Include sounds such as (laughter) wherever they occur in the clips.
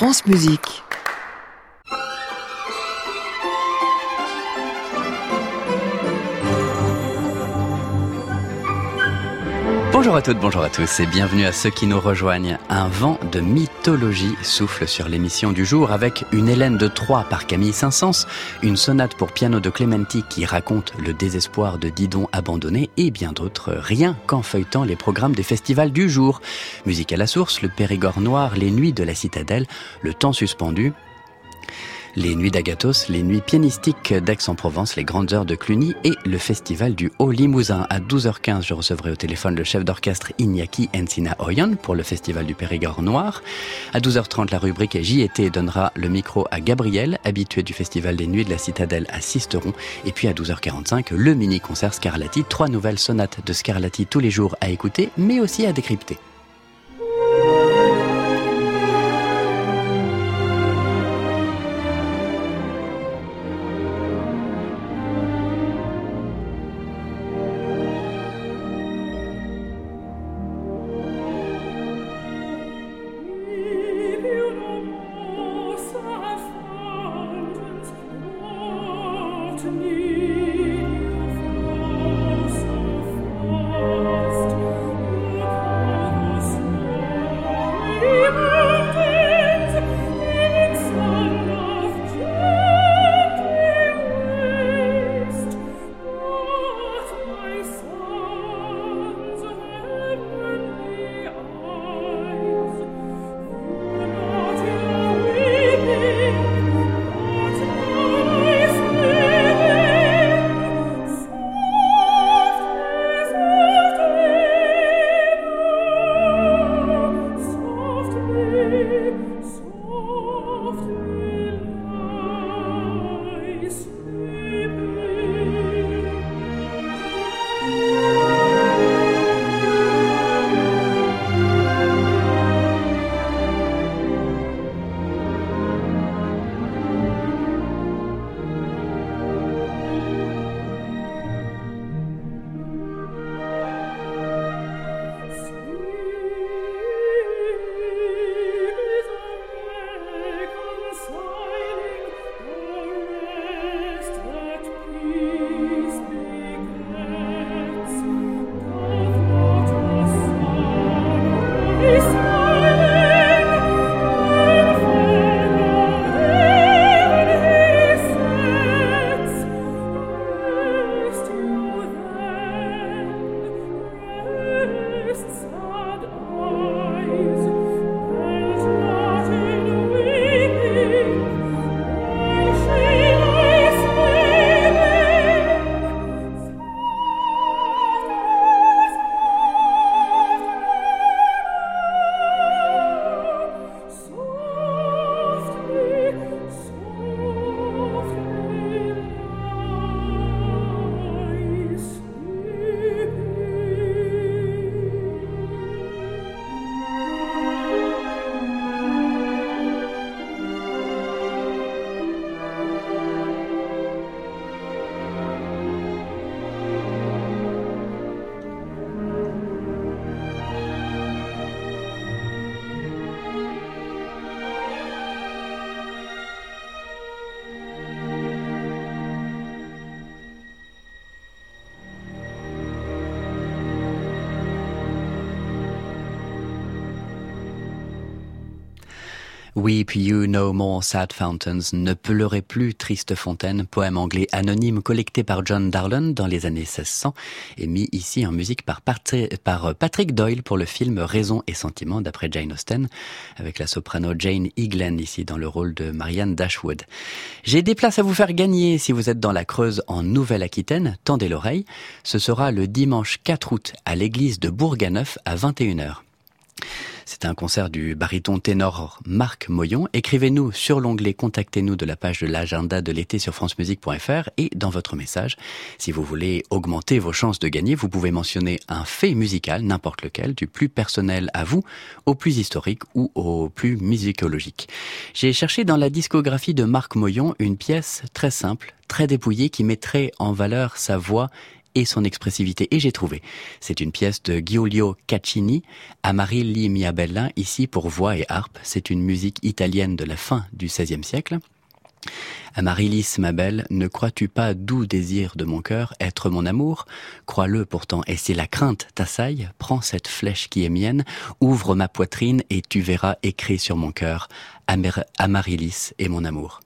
France Musique. Bonjour à toutes, bonjour à tous et bienvenue à ceux qui nous rejoignent. Un vent de mythologie souffle sur l'émission du jour avec une Hélène de Troyes par Camille Saint-Saëns, une sonate pour piano de Clementi qui raconte le désespoir de Didon abandonné et bien d'autres, rien qu'en feuilletant les programmes des festivals du jour. Musique à la source, le Périgord noir, les nuits de la citadelle, le temps suspendu, les Nuits d'Agathos, les Nuits pianistiques d'Aix-en-Provence, les Grandes Heures de Cluny et le Festival du Haut-Limousin. À 12h15, je recevrai au téléphone le chef d'orchestre Iñaki Encina Oyon pour le Festival du Périgord Noir. À 12h30, la rubrique JT donnera le micro à Gabriel, habitué du Festival des Nuits de la Citadelle à Sisteron. Et puis à 12h45, le mini-concert Scarlatti, trois nouvelles sonates de Scarlatti tous les jours à écouter, mais aussi à décrypter. Weep You No More Sad Fountains, Ne pleurez plus Triste Fontaine, poème anglais anonyme collecté par John Darlon dans les années 1600 et mis ici en musique par, Patrick Doyle pour le film Raison et Sentiment d'après Jane Austen, avec la soprano Jane Eglen ici dans le rôle de Marianne Dashwood. J'ai des places à vous faire gagner si vous êtes dans la Creuse en Nouvelle-Aquitaine, tendez l'oreille. Ce sera le dimanche 4 août à l'église de Bourganeuf à 21h. C'est un concert du baryton ténor Marc Moyon. Écrivez-nous sur l'onglet Contactez-nous de la page de l'agenda de l'été sur francemusique.fr et dans votre message, si vous voulez augmenter vos chances de gagner, vous pouvez mentionner un fait musical, n'importe lequel, du plus personnel à vous, au plus historique ou au plus musicologique. J'ai cherché dans la discographie de Marc Moyon une pièce très simple, très dépouillée qui mettrait en valeur sa voix et son expressivité. Et j'ai trouvé. C'est une pièce de Giulio Caccini, Amarilli Mia Bella, ici pour voix et harpe. C'est une musique italienne de la fin du XVIe siècle. Amaryllis, ma belle, ne crois-tu pas doux désir de mon cœur être mon amour? Crois-le pourtant, et si la crainte t'assaille, prends cette flèche qui est mienne, ouvre ma poitrine et tu verras écrit sur mon cœur Amaryllis est mon amour.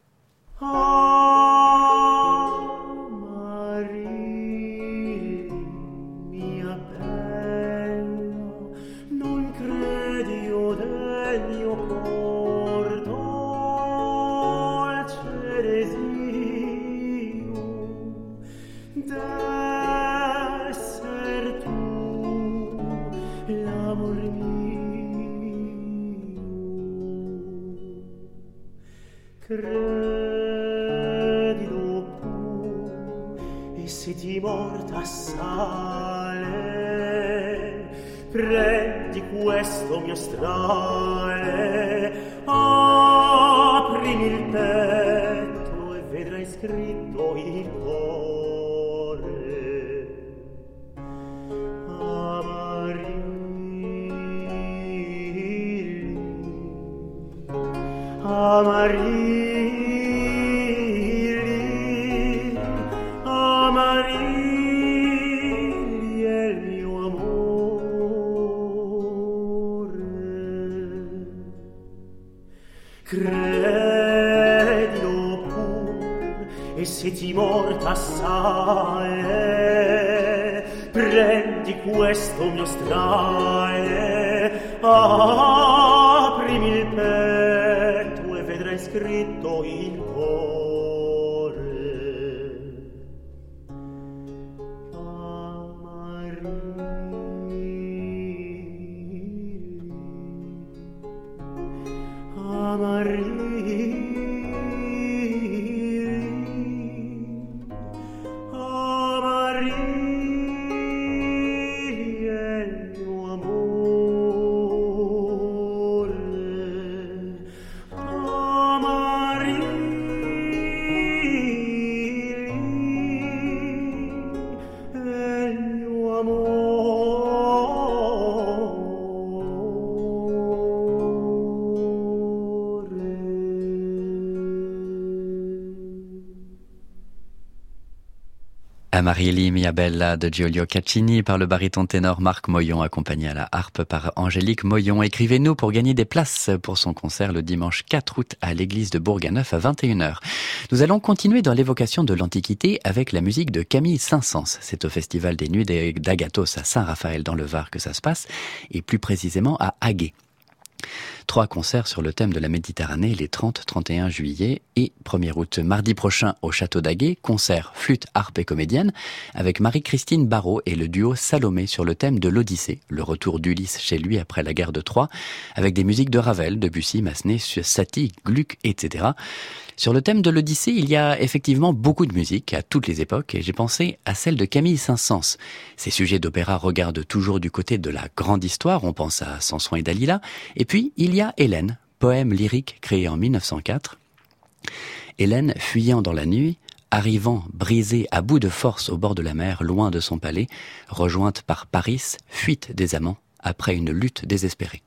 credilo più e se ti morta sale prendi questo mio strale aprimi il petto Amarilli Mia Bella de Giulio Caccini par le baryton ténor Marc Moyon accompagné à la harpe par Angélique Moyon. Écrivez-nous pour gagner des places pour son concert le dimanche 4 août à l'église de Bourganeuf à 21h. Nous allons continuer dans l'évocation de l'Antiquité avec la musique de Camille Saint-Saëns. C'est au Festival des Nuits d'Agathos à Saint-Raphaël dans le Var que ça se passe et plus précisément à Aguet. Trois concerts sur le thème de la Méditerranée les 30, 31 juillet et 1er août. Mardi prochain au Château d'Aguet, concert flûte, harpe et comédienne avec Marie-Christine Barrault et le duo Salomé sur le thème de l'Odyssée, le retour d'Ulysse chez lui après la guerre de Troie, avec des musiques de Ravel, Debussy, Massenet, Satie, Gluck, etc. Sur le thème de l'Odyssée, il y a effectivement beaucoup de musique à toutes les époques et j'ai pensé à celle de Camille Saint-Saëns. Ces sujets d'opéra regardent toujours du côté de la grande histoire, on pense à Samson et Dalila. Et puis, il y a Hélène, poème lyrique créé en 1904. Hélène, fuyant dans la nuit, arrivant brisée à bout de force au bord de la mer, loin de son palais, rejointe par Paris, fuite des amants, après une lutte désespérée.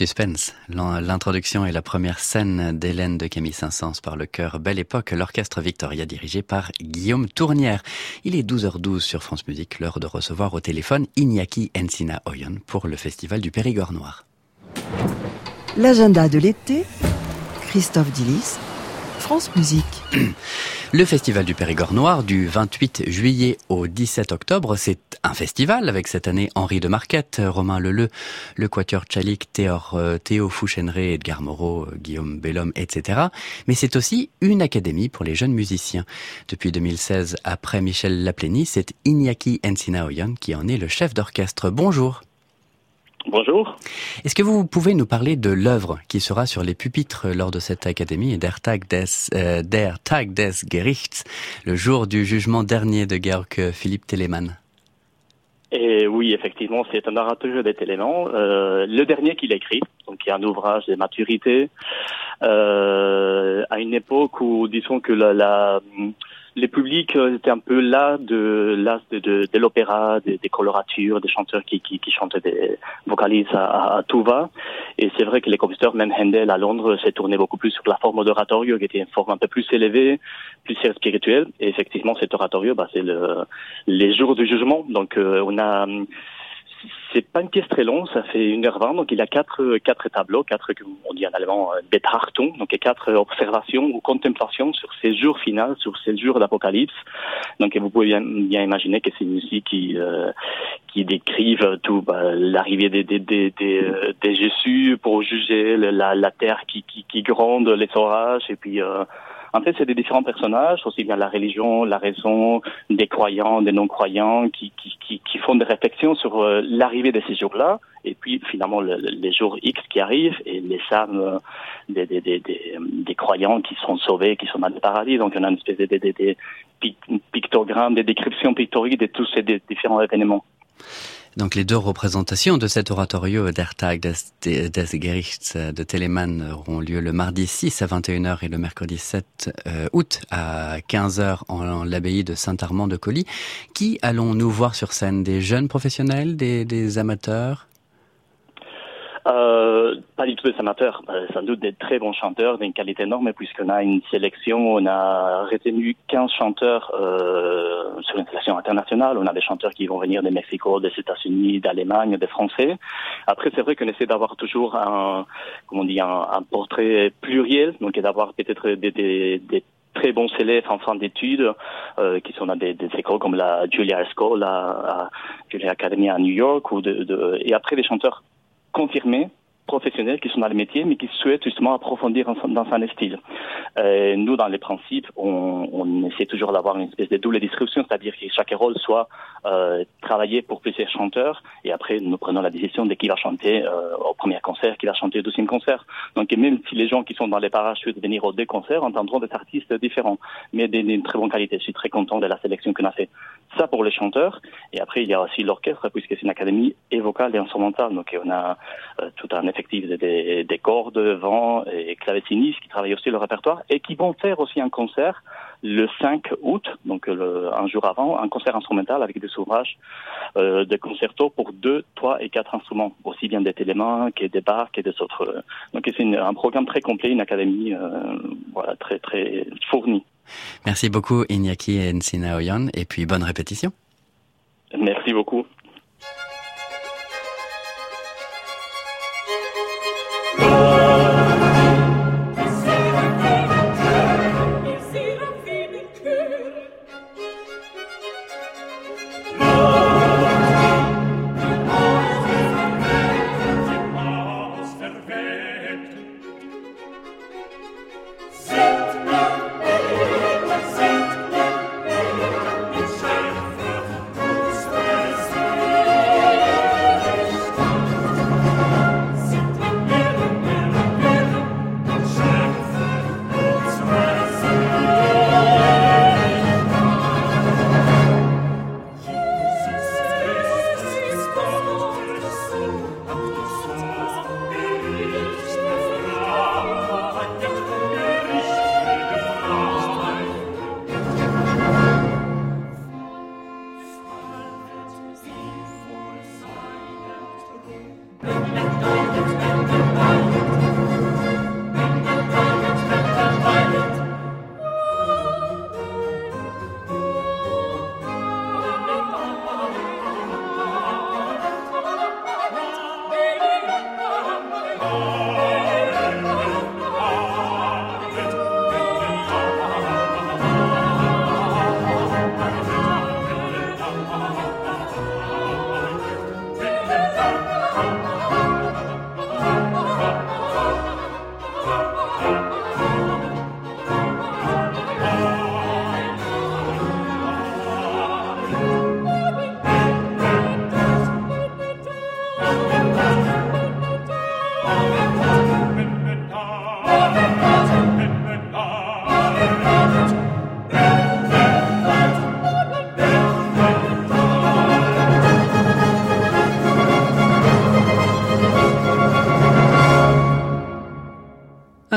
Suspense. L'introduction et la première scène d'Hélène de Camille Saint-Saëns par le chœur Belle Époque, l'orchestre Victoria dirigé par Guillaume Tournière. Il est 12h12 sur France Musique, l'heure de recevoir au téléphone Iñaki Encina Oyon pour le Festival du Périgord Noir. L'agenda de l'été, Christophe Dillis, France Musique. (clears throat) Le Festival du Périgord Noir du 28 juillet au 17 octobre, c'est un festival avec cette année Henri de Marquette, Romain Leleu, le Quatuor Tchalik, Théor, euh, Théo Fouchenré, Edgar Moreau, euh, Guillaume Bellhomme, etc. Mais c'est aussi une académie pour les jeunes musiciens. Depuis 2016, après Michel Laplény, c'est Iñaki Encinaoyan qui en est le chef d'orchestre. Bonjour. Bonjour. Est-ce que vous pouvez nous parler de l'œuvre qui sera sur les pupitres lors de cette académie, Der Tag des, euh, Der Tag des Gerichts, le jour du jugement dernier de Georg Philippe Telemann? Et oui, effectivement, c'est un narrateur des Télémans, euh, le dernier qu'il écrit, donc y a un ouvrage de maturité, euh, à une époque où, disons que la, la les publics euh, étaient un peu là de là de, de, de l'opéra, des, des, coloratures, des chanteurs qui, qui, qui chantent des vocalisent à, à, tout va. Et c'est vrai que les compositeurs, même Handel à Londres, s'est tourné beaucoup plus sur la forme d'oratorio, qui était une forme un peu plus élevée, plus spirituelle. Et effectivement, cet oratorio, bah, c'est le, les jours du jugement. Donc, euh, on a c'est pas une pièce très longue, ça fait une heure vingt, donc il y a quatre, quatre tableaux, quatre, on dit en allemand, euh, Betrachtung, donc quatre observations ou contemplations sur ces jours finaux, sur ces jours d'apocalypse. Donc vous pouvez bien, bien imaginer que c'est une musique qui, euh, qui décrivent tout bah, l'arrivée des, des, des, des, euh, des Jésus pour juger la, la terre qui, qui, qui gronde, les orages, et puis euh, en fait, c'est des différents personnages, aussi bien la religion, la raison, des croyants, des non-croyants, qui, qui, qui, qui, font des réflexions sur euh, l'arrivée de ces jours-là, et puis finalement le, les jours X qui arrivent, et les âmes euh, des, des, des, des, croyants qui sont sauvés, qui sont dans le paradis. Donc on a une espèce de, de, pictogrammes, des descriptions pictoriques de tous ces différents événements. Donc les deux représentations de cet oratorio Der Tag des, Gerichts de Telemann auront lieu le mardi 6 à 21h et le mercredi 7 euh, août à 15h en, l'abbaye de Saint-Armand de Colly. Qui allons-nous voir sur scène? Des jeunes professionnels, des amateurs? Euh, pas du tout des amateurs, euh, sans doute des très bons chanteurs d'une qualité énorme, puisqu'on a une sélection, on a retenu 15 chanteurs euh, sur une sélection internationale. On a des chanteurs qui vont venir de Mexico, des États-Unis, d'Allemagne, des Français. Après, c'est vrai qu'on essaie d'avoir toujours un, comment on dit, un, portrait pluriel, donc d'avoir peut-être des, des, des très bons élèves en fin d'études euh, qui sont dans des, écoles comme la Julia School, la, Julia Academy à New York, ou de, de, et après des chanteurs confirmés professionnels qui sont dans le métier, mais qui souhaitent justement approfondir dans son style. Euh, nous, dans les principes, on, on essaie toujours d'avoir une espèce de double distribution, c'est-à-dire que chaque rôle soit euh, travaillé pour plusieurs chanteurs, et après nous prenons la décision de qui va chanter euh, au premier concert, qui va chanter au deuxième concert. Donc même si les gens qui sont dans les souhaitent venir aux deux concerts, entendront des artistes différents, mais d'une très bonne qualité. Je suis très content de la sélection qu'on a fait. Ça pour les chanteurs, et après il y a aussi l'orchestre, puisque c'est une académie et vocale et instrumentale, donc on a euh, tout un effectif des, des cordes, vent et clavecinistes qui travaillent aussi le répertoire et qui vont faire aussi un concert le 5 août, donc le, un jour avant, un concert instrumental avec des ouvrages euh, de concertos pour deux, trois et quatre instruments, aussi bien des télémains que des barques et des autres. Donc c'est un programme très complet, une académie euh, voilà très très fournie. Merci beaucoup Iñaki Ensinaoyan et puis bonne répétition. Merci beaucoup.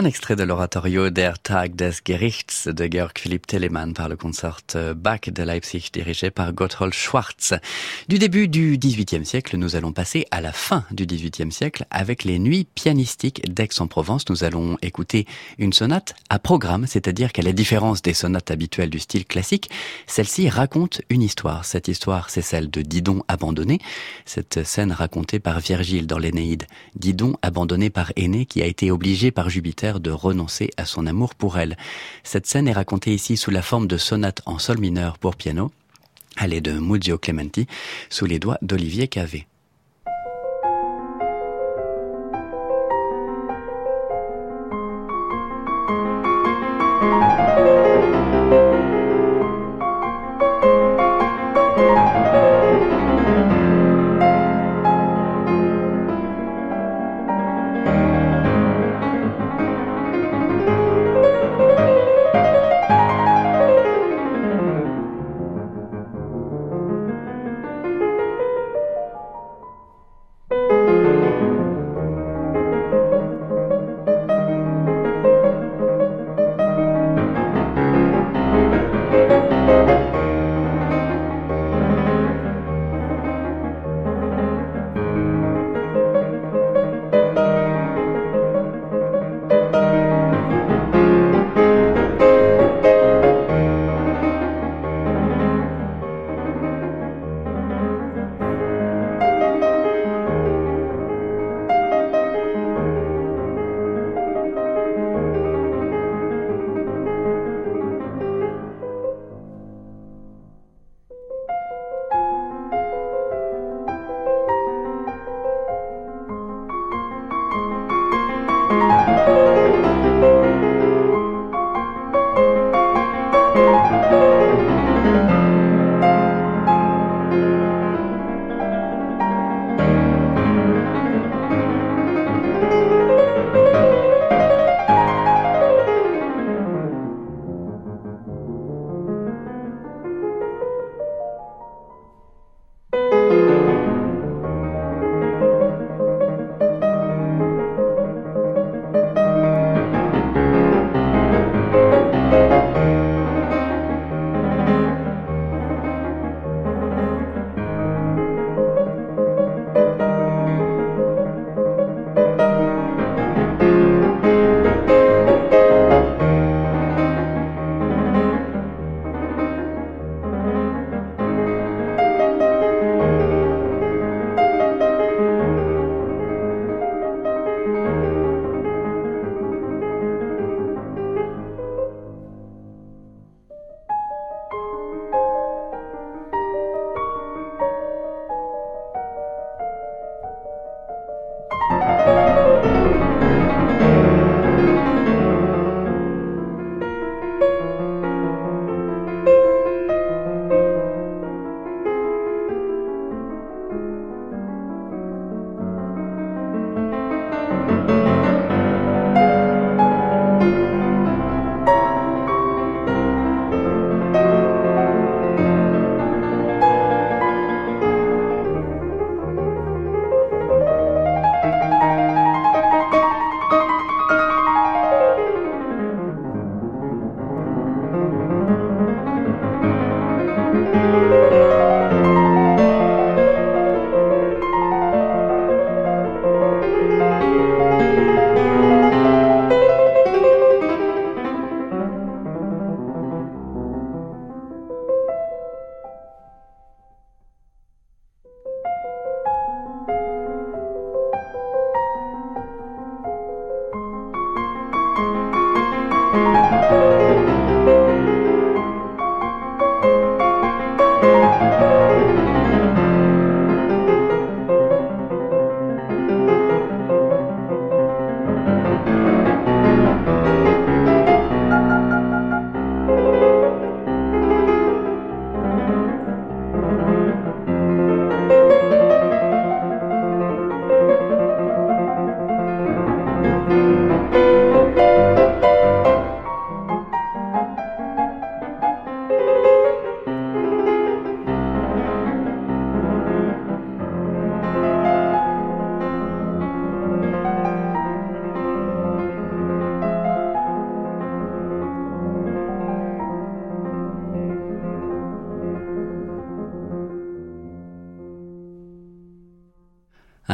Un extrait de l'oratorio Der Tag des Gerichts de Georg Philipp Telemann par le concert Bach de Leipzig dirigé par Gotthold Schwartz. Du début du XVIIIe siècle, nous allons passer à la fin du XVIIIe siècle avec les nuits pianistiques d'Aix-en-Provence. Nous allons écouter une sonate à programme, c'est-à-dire qu'à la différence des sonates habituelles du style classique, celle-ci raconte une histoire. Cette histoire, c'est celle de Didon abandonné. Cette scène racontée par Virgile dans l'Énéide. Didon abandonné par Aîné qui a été obligé par Jupiter de renoncer à son amour pour elle. Cette scène est racontée ici sous la forme de sonate en sol mineur pour piano, l'aide de Muzio Clementi, sous les doigts d'Olivier Cavé.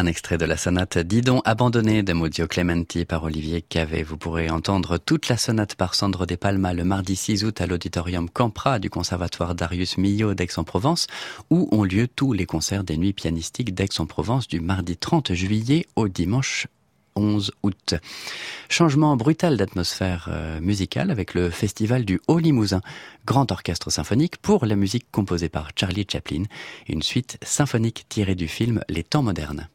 Extrait de la sonate Didon abandonnée de Mozio Clementi par Olivier Cavé. Vous pourrez entendre toute la sonate par Sandro De Palma le mardi 6 août à l'auditorium Campra du Conservatoire Darius Milhaud d'Aix-en-Provence, où ont lieu tous les concerts des nuits pianistiques d'Aix-en-Provence du mardi 30 juillet au dimanche 11 août. Changement brutal d'atmosphère euh, musicale avec le festival du Haut-Limousin, grand orchestre symphonique pour la musique composée par Charlie Chaplin, une suite symphonique tirée du film Les temps modernes.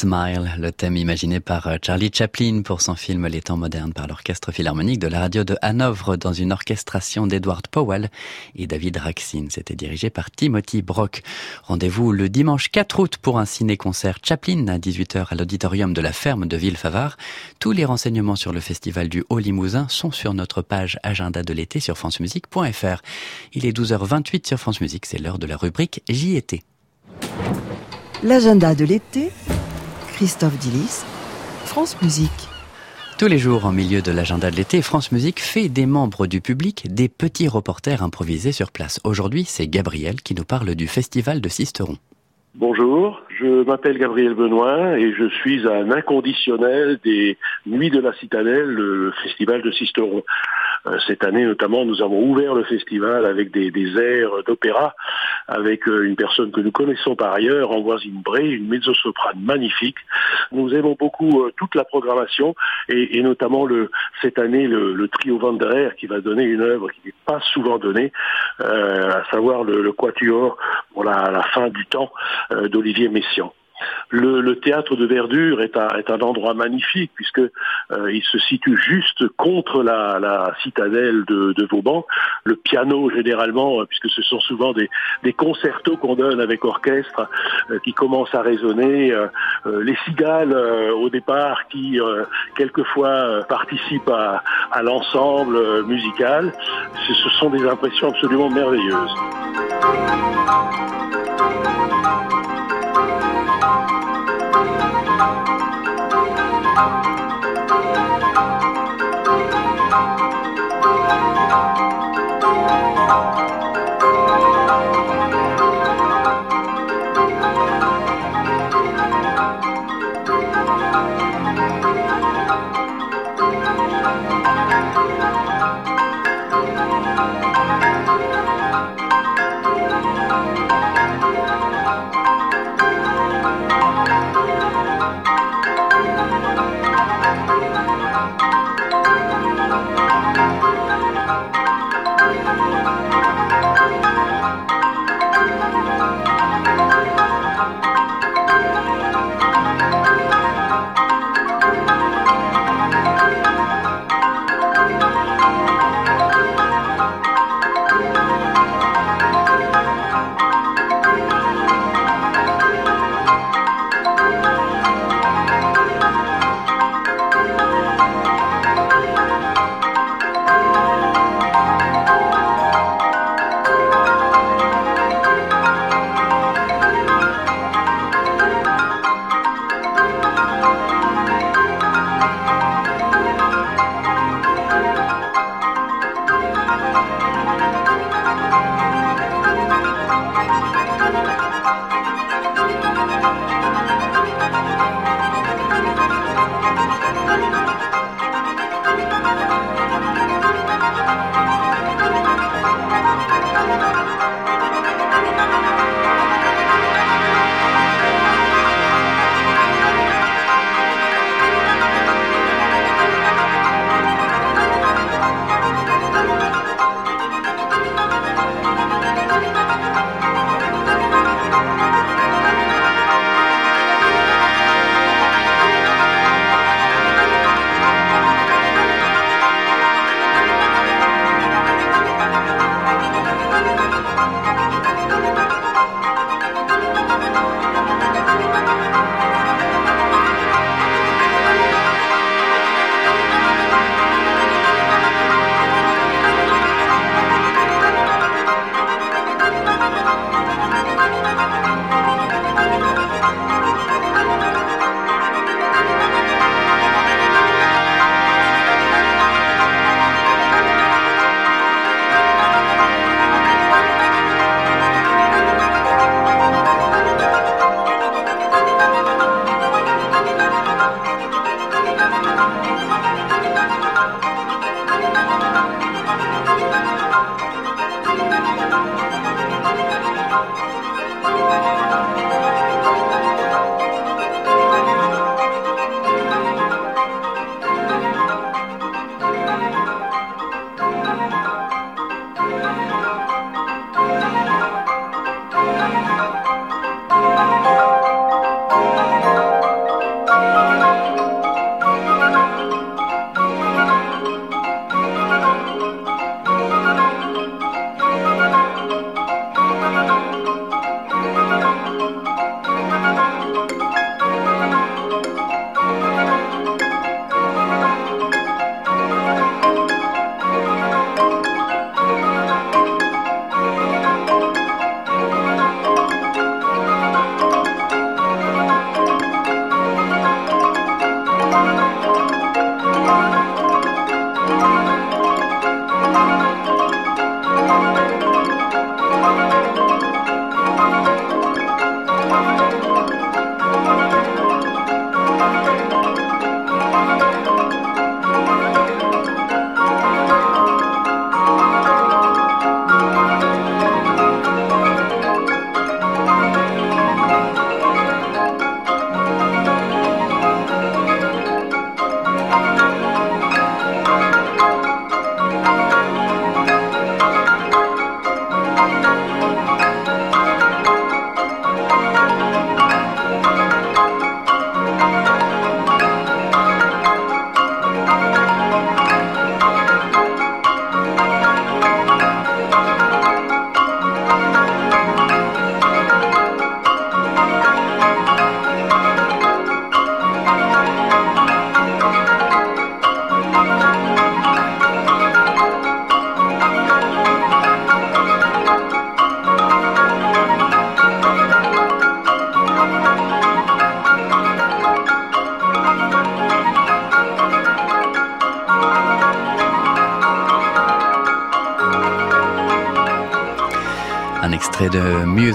Smile, le thème imaginé par euh, Charlie Chaplin pour son film Les temps modernes par l'orchestre philharmonique de la radio de Hanovre dans une orchestration d'Edward Powell et David Raksin. C'était dirigé par Timothy Brock. Rendez-vous le dimanche 4 août pour un ciné-concert Chaplin à 18h à l'auditorium de la ferme de Villefavard. Tous les renseignements sur le festival du Haut-Limousin sont sur notre page agenda de l'été sur francemusique.fr. Il est 12h28 sur France Musique, c'est l'heure de la rubrique J'y étais. L'agenda de l'été, Christophe Dillis, France Musique. Tous les jours, en milieu de l'agenda de l'été, France Musique fait des membres du public des petits reporters improvisés sur place. Aujourd'hui, c'est Gabriel qui nous parle du festival de Sisteron. Bonjour, je m'appelle Gabriel Benoît et je suis un inconditionnel des Nuits de la Citadelle, le festival de Sisteron. Euh, cette année notamment, nous avons ouvert le festival avec des, airs d'opéra, avec euh, une personne que nous connaissons par ailleurs, Amboisine Bray, une mezzo-soprane magnifique. Nous aimons beaucoup euh, toute la programmation et, notamment le, cette année le, trio Vanderer qui va donner une œuvre qui n'est pas souvent donnée, à savoir le, quatuor pour la, la fin du temps d'Olivier Messiaen. Le, théâtre de Verdure est un, endroit magnifique puisque euh, il se situe juste contre la, citadelle de, Vauban. Le piano généralement, euh, puisque ce sont souvent des, concertos qu'on donne avec orchestre euh, qui commencent à résonner. les cigales au départ qui quelquefois participent à l'ensemble musical. Ce sont des impressions absolument merveilleuses. Bye.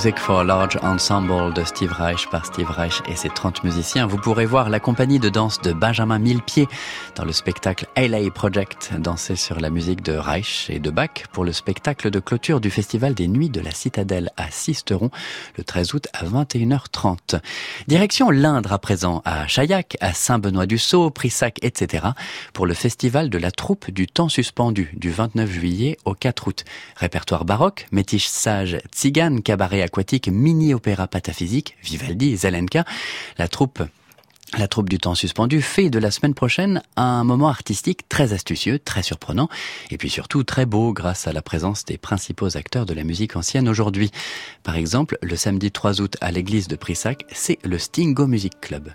Music for Large Ensemble de Steve Reich par Steve Reich et ses 30 musiciens. Vous pourrez voir la compagnie de danse de Benjamin Millepied dans le spectacle LA Project, danser sur la musique de Reich et de Bach pour le spectacle de clôture du Festival des Nuits de la Citadelle à Sisteron le 13 août à 21h30. Direction l'Indre à présent, à Chaillac, à Saint-Benoît-du-Sault, Prissac, etc. pour le Festival de la troupe du temps suspendu du 29 juillet au 4 août. Répertoire baroque, métiche sage, tzigane, cabaret aquatique, mini-opéra pataphysique, Vivaldi, Zelenka. La troupe la troupe du temps suspendu fait de la semaine prochaine un moment artistique très astucieux, très surprenant, et puis surtout très beau grâce à la présence des principaux acteurs de la musique ancienne aujourd'hui. Par exemple, le samedi 3 août à l'église de Prissac, c'est le Stingo Music Club.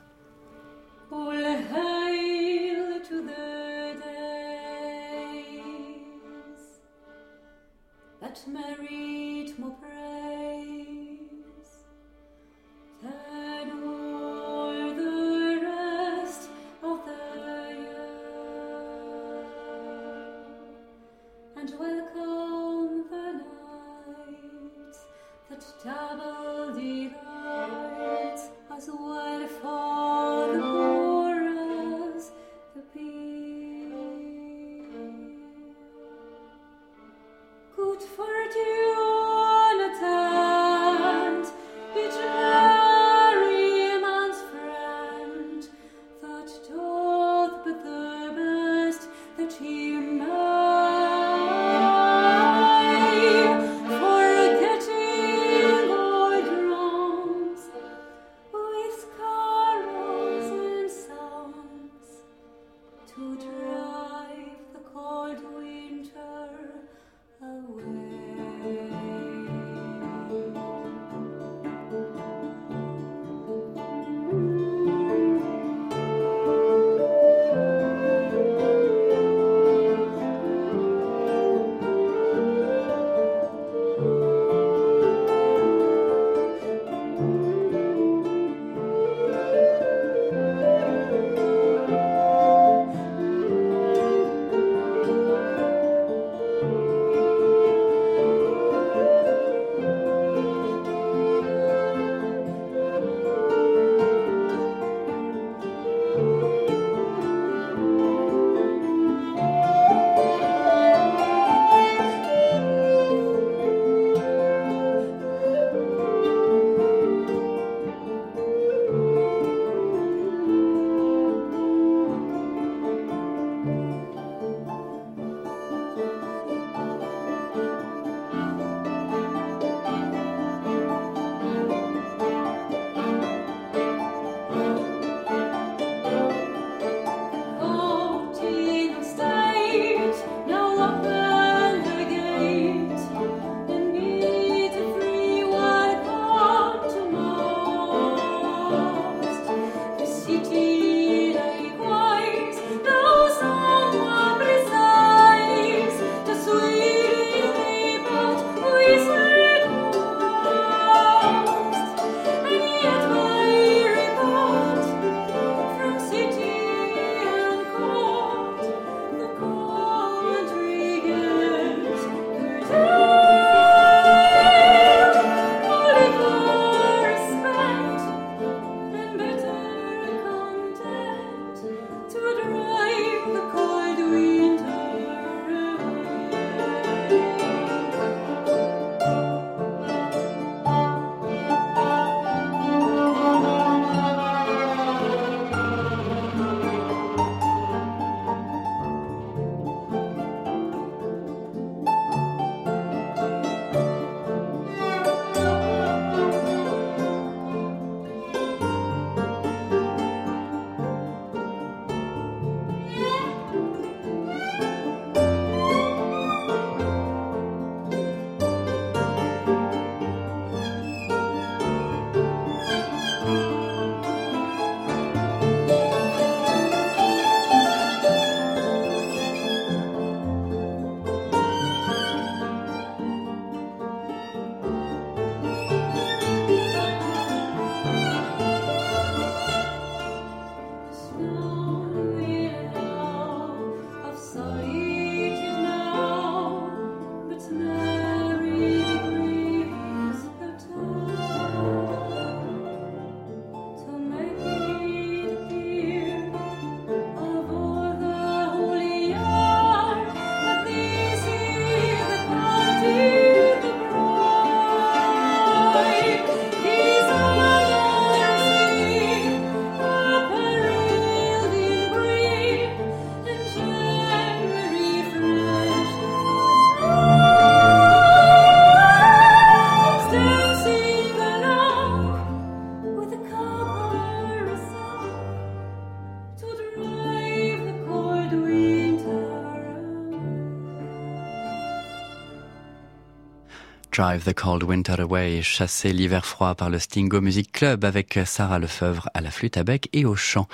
Drive the Cold Winter Away, chasser l'hiver froid par le Stingo Music Club avec Sarah Lefebvre à la flûte à bec et au chant.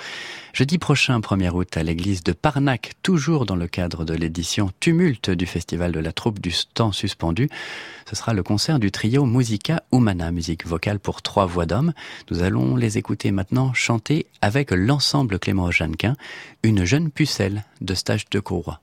Jeudi prochain, 1er août, à l'église de Parnac, toujours dans le cadre de l'édition Tumulte du Festival de la Troupe du Temps Suspendu, ce sera le concert du trio Musica Humana, musique vocale pour trois voix d'hommes. Nous allons les écouter maintenant chanter avec l'ensemble Clément Jeannequin, une jeune pucelle de stage de Courroie.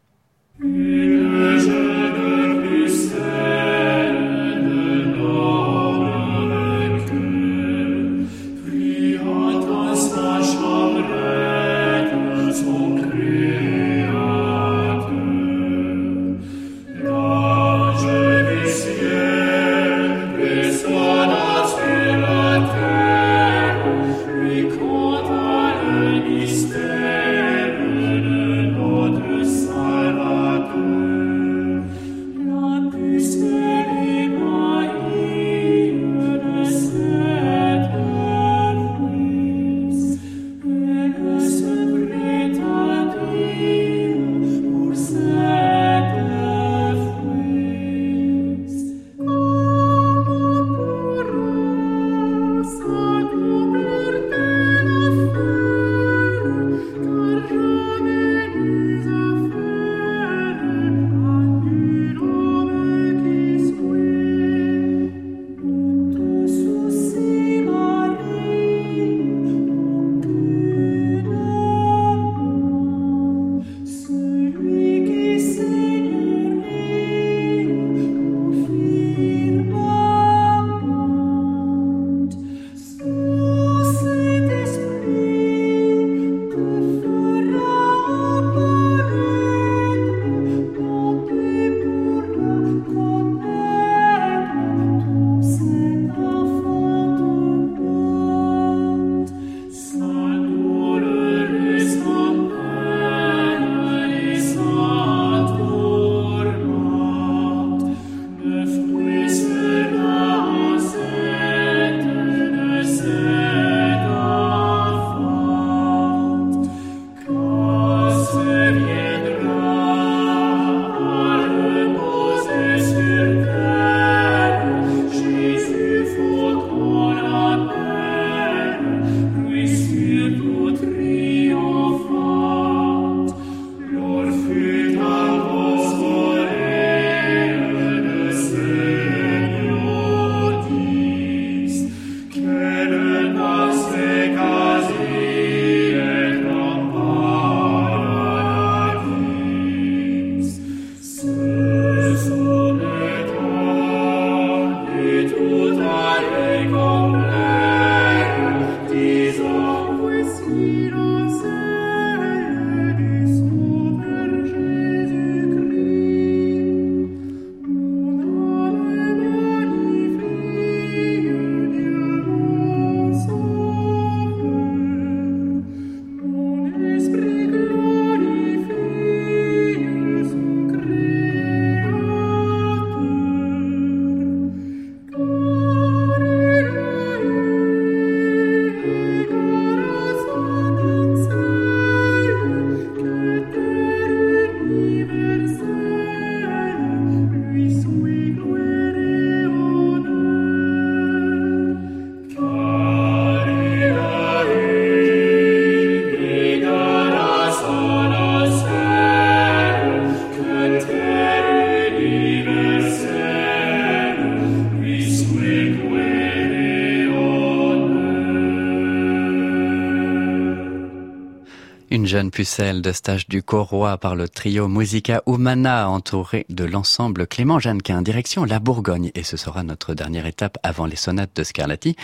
Jeune pucelle de stage du Corroy par le trio Musica Humana entouré de l'ensemble Clément Jeannequin, direction la Bourgogne. Et ce sera notre dernière étape avant les sonates de Scarlatti,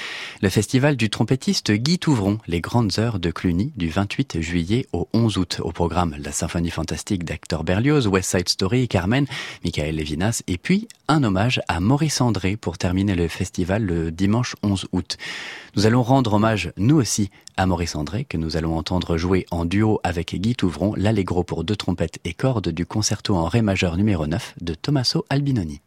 le festival du trompettiste Guy Touvron, les grandes heures de Cluny du 28 juillet au 11 août. Au programme, la symphonie fantastique d'Hector Berlioz, West Side Story, Carmen, Michael Levinas et puis un hommage à Maurice André pour terminer le festival le dimanche 11 août. Nous allons rendre hommage, nous aussi, à Maurice André, que nous allons entendre jouer en duo avec Guy Touvron, l'allegro pour deux trompettes et cordes du concerto en ré majeur numéro 9 de Tommaso Albinoni.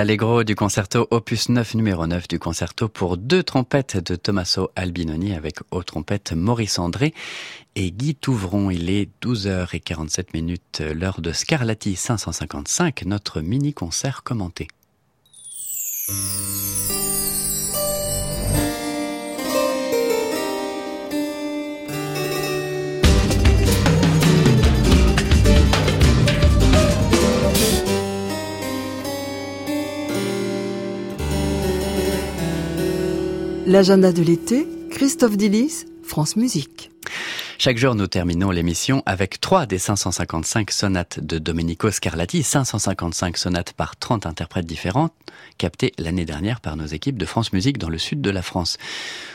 L'allegro du concerto opus 9 numéro 9 du concerto pour deux trompettes de Tommaso Albinoni avec aux trompettes Maurice André et Guy Touvron. Il est 12h47 minutes, l'heure de Scarlatti 555, notre mini-concert commenté. L'agenda de l'été, Christophe Dillis, France Musique. Chaque jour, nous terminons l'émission avec trois des 555 sonates de Domenico Scarlatti, 555 sonates par 30 interprètes différents, captées l'année dernière par nos équipes de France Musique dans le sud de la France.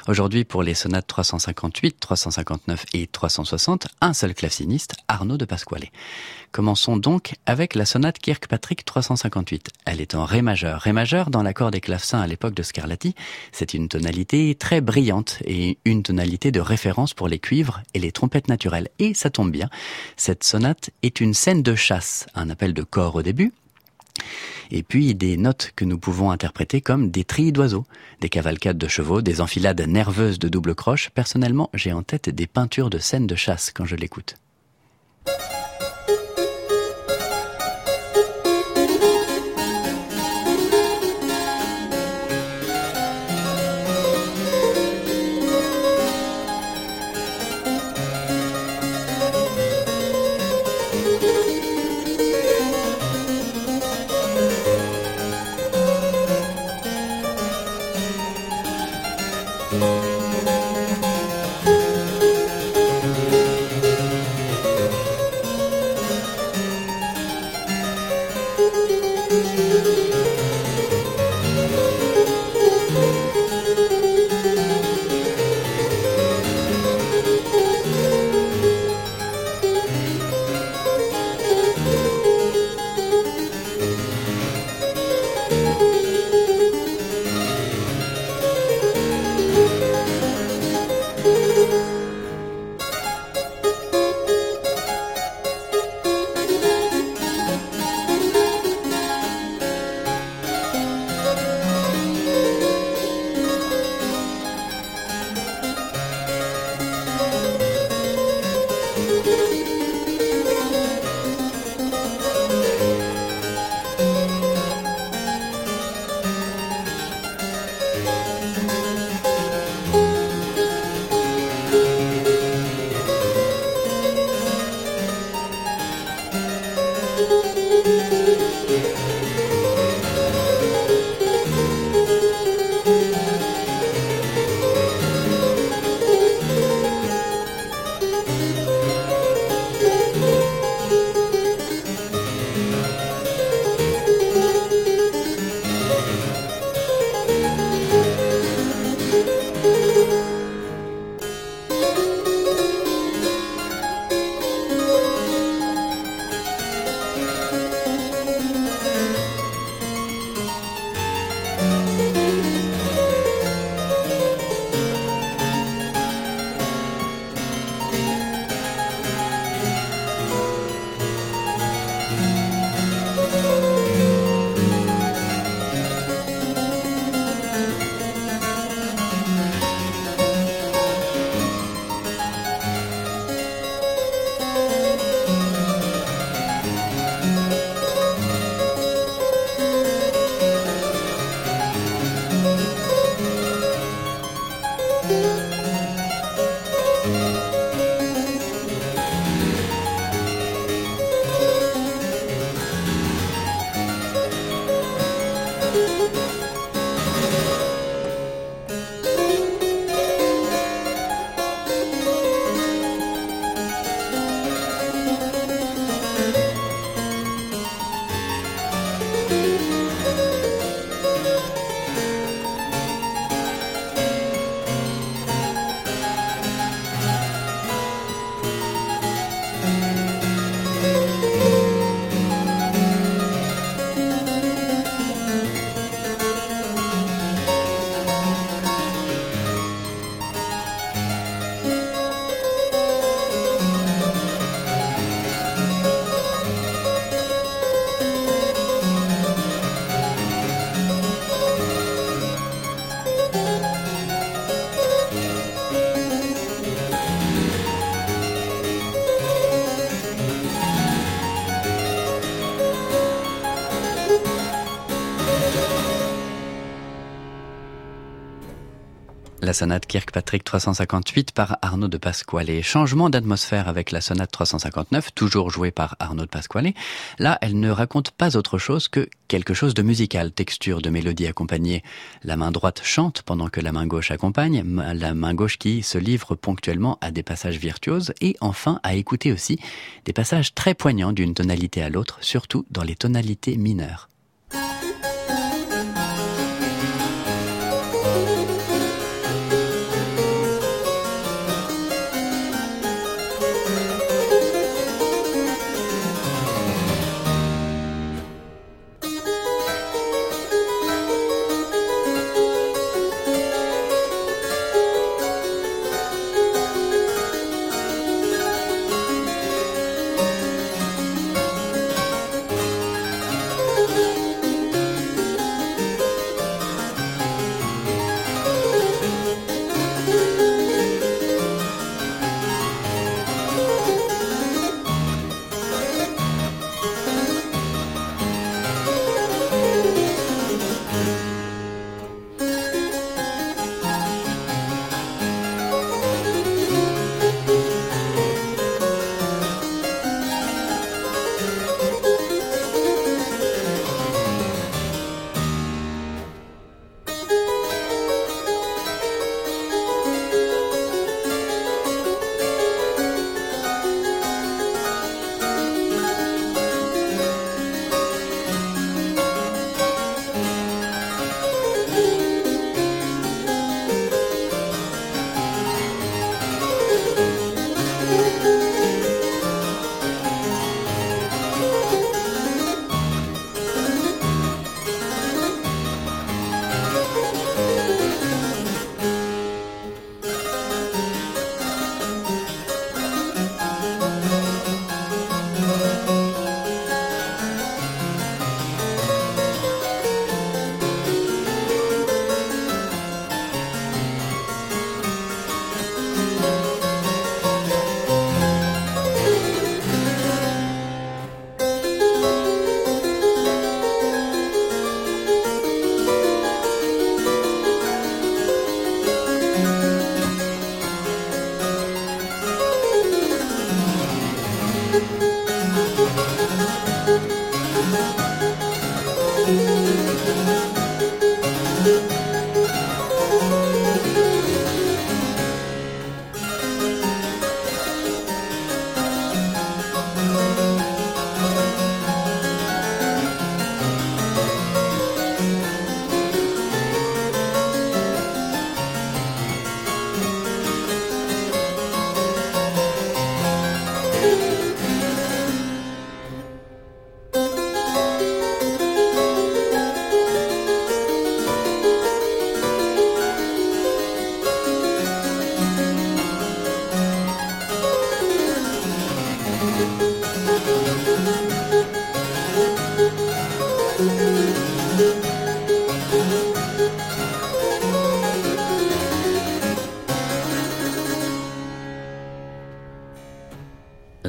Aujourd'hui, pour les sonates 358, 359 et 360, un seul claveciniste, Arnaud de Pasquale. Commençons donc avec la sonate Kirkpatrick 358. Elle est en Ré majeur. Ré majeur, dans l'accord des clavecins à l'époque de Scarlatti, c'est une tonalité très brillante et une tonalité de référence pour les cuivres et les trompettes naturelles. Et ça tombe bien, cette sonate est une scène de chasse, un appel de corps au début, et puis des notes que nous pouvons interpréter comme des trilles d'oiseaux, des cavalcades de chevaux, des enfilades nerveuses de double croche. Personnellement, j'ai en tête des peintures de scènes de chasse quand je l'écoute. La sonate Kirkpatrick 358 par Arnaud de Pasquale. Changement d'atmosphère avec la sonate 359, toujours jouée par Arnaud de Pasquale. Là, elle ne raconte pas autre chose que quelque chose de musical, texture de mélodie accompagnée. La main droite chante pendant que la main gauche accompagne, la main gauche qui se livre ponctuellement à des passages virtuoses et enfin à écouter aussi des passages très poignants d'une tonalité à l'autre, surtout dans les tonalités mineures.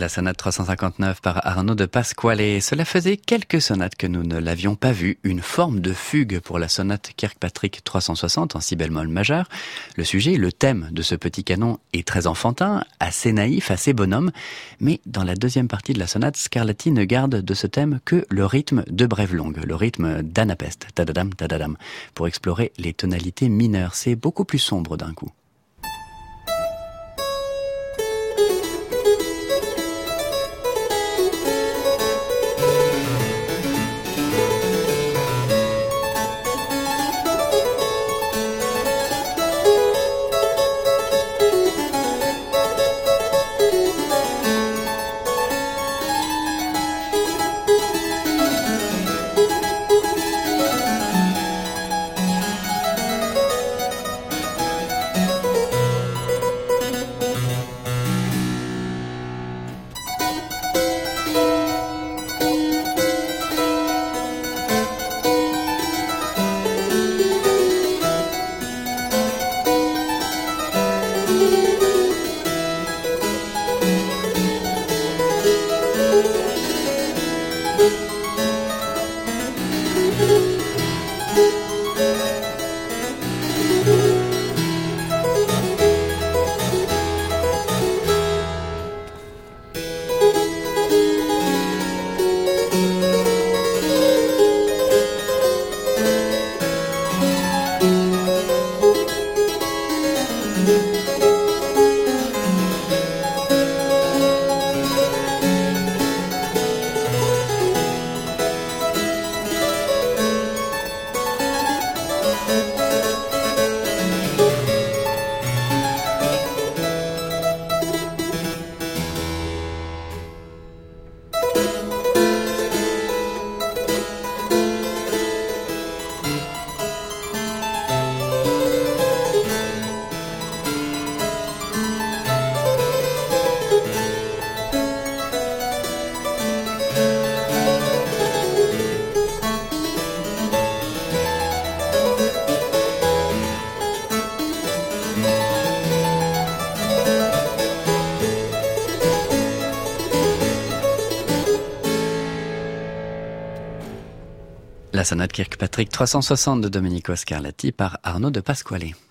La sonate 359 par Arnaud de Pasquale. Cela faisait quelques sonates que nous ne l'avions pas vu. Une forme de fugue pour la sonate Kirkpatrick 360 en si bémol majeur. Le sujet, le thème de ce petit canon est très enfantin, assez naïf, assez bonhomme. Mais dans la deuxième partie de la sonate, Scarlatti ne garde de ce thème que le rythme de brève longue, le rythme d'Anapest, tadadam, tadadam, pour explorer les tonalités mineures. C'est beaucoup plus sombre d'un coup. Sonate Kirkpatrick 360 de Domenico Scarlatti par Arnaud de Pasquale.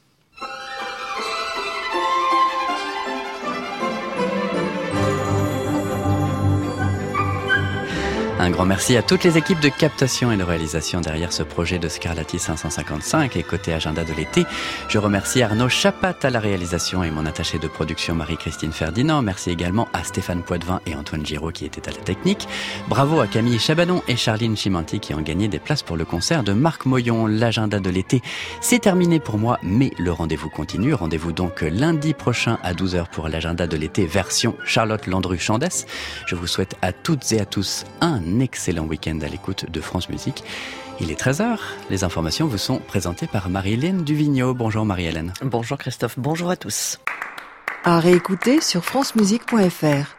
Un grand merci à toutes les équipes de captation et de réalisation derrière ce projet de Scarlatti 555 et côté agenda de l'été. Je remercie Arnaud Chapat à la réalisation et mon attaché de production Marie-Christine Ferdinand. Merci également à Stéphane Poitvin et Antoine Giraud qui étaient à la technique. Bravo à Camille Chabanon et Charline Chimanti qui ont gagné des places pour le concert de Marc Moyon. L'agenda de l'été, c'est terminé pour moi, mais le rendez-vous continue. Rendez-vous donc lundi prochain à 12h pour l'agenda de l'été version Charlotte Landru-Chandès. Je vous souhaite à toutes et à tous un excellent week-end à l'écoute de France Musique. Il est 13h. Les informations vous sont présentées par Marie-Hélène Duvigneau. Bonjour Marie-Hélène. Bonjour Christophe. Bonjour à tous. À réécouter sur francemusique.fr.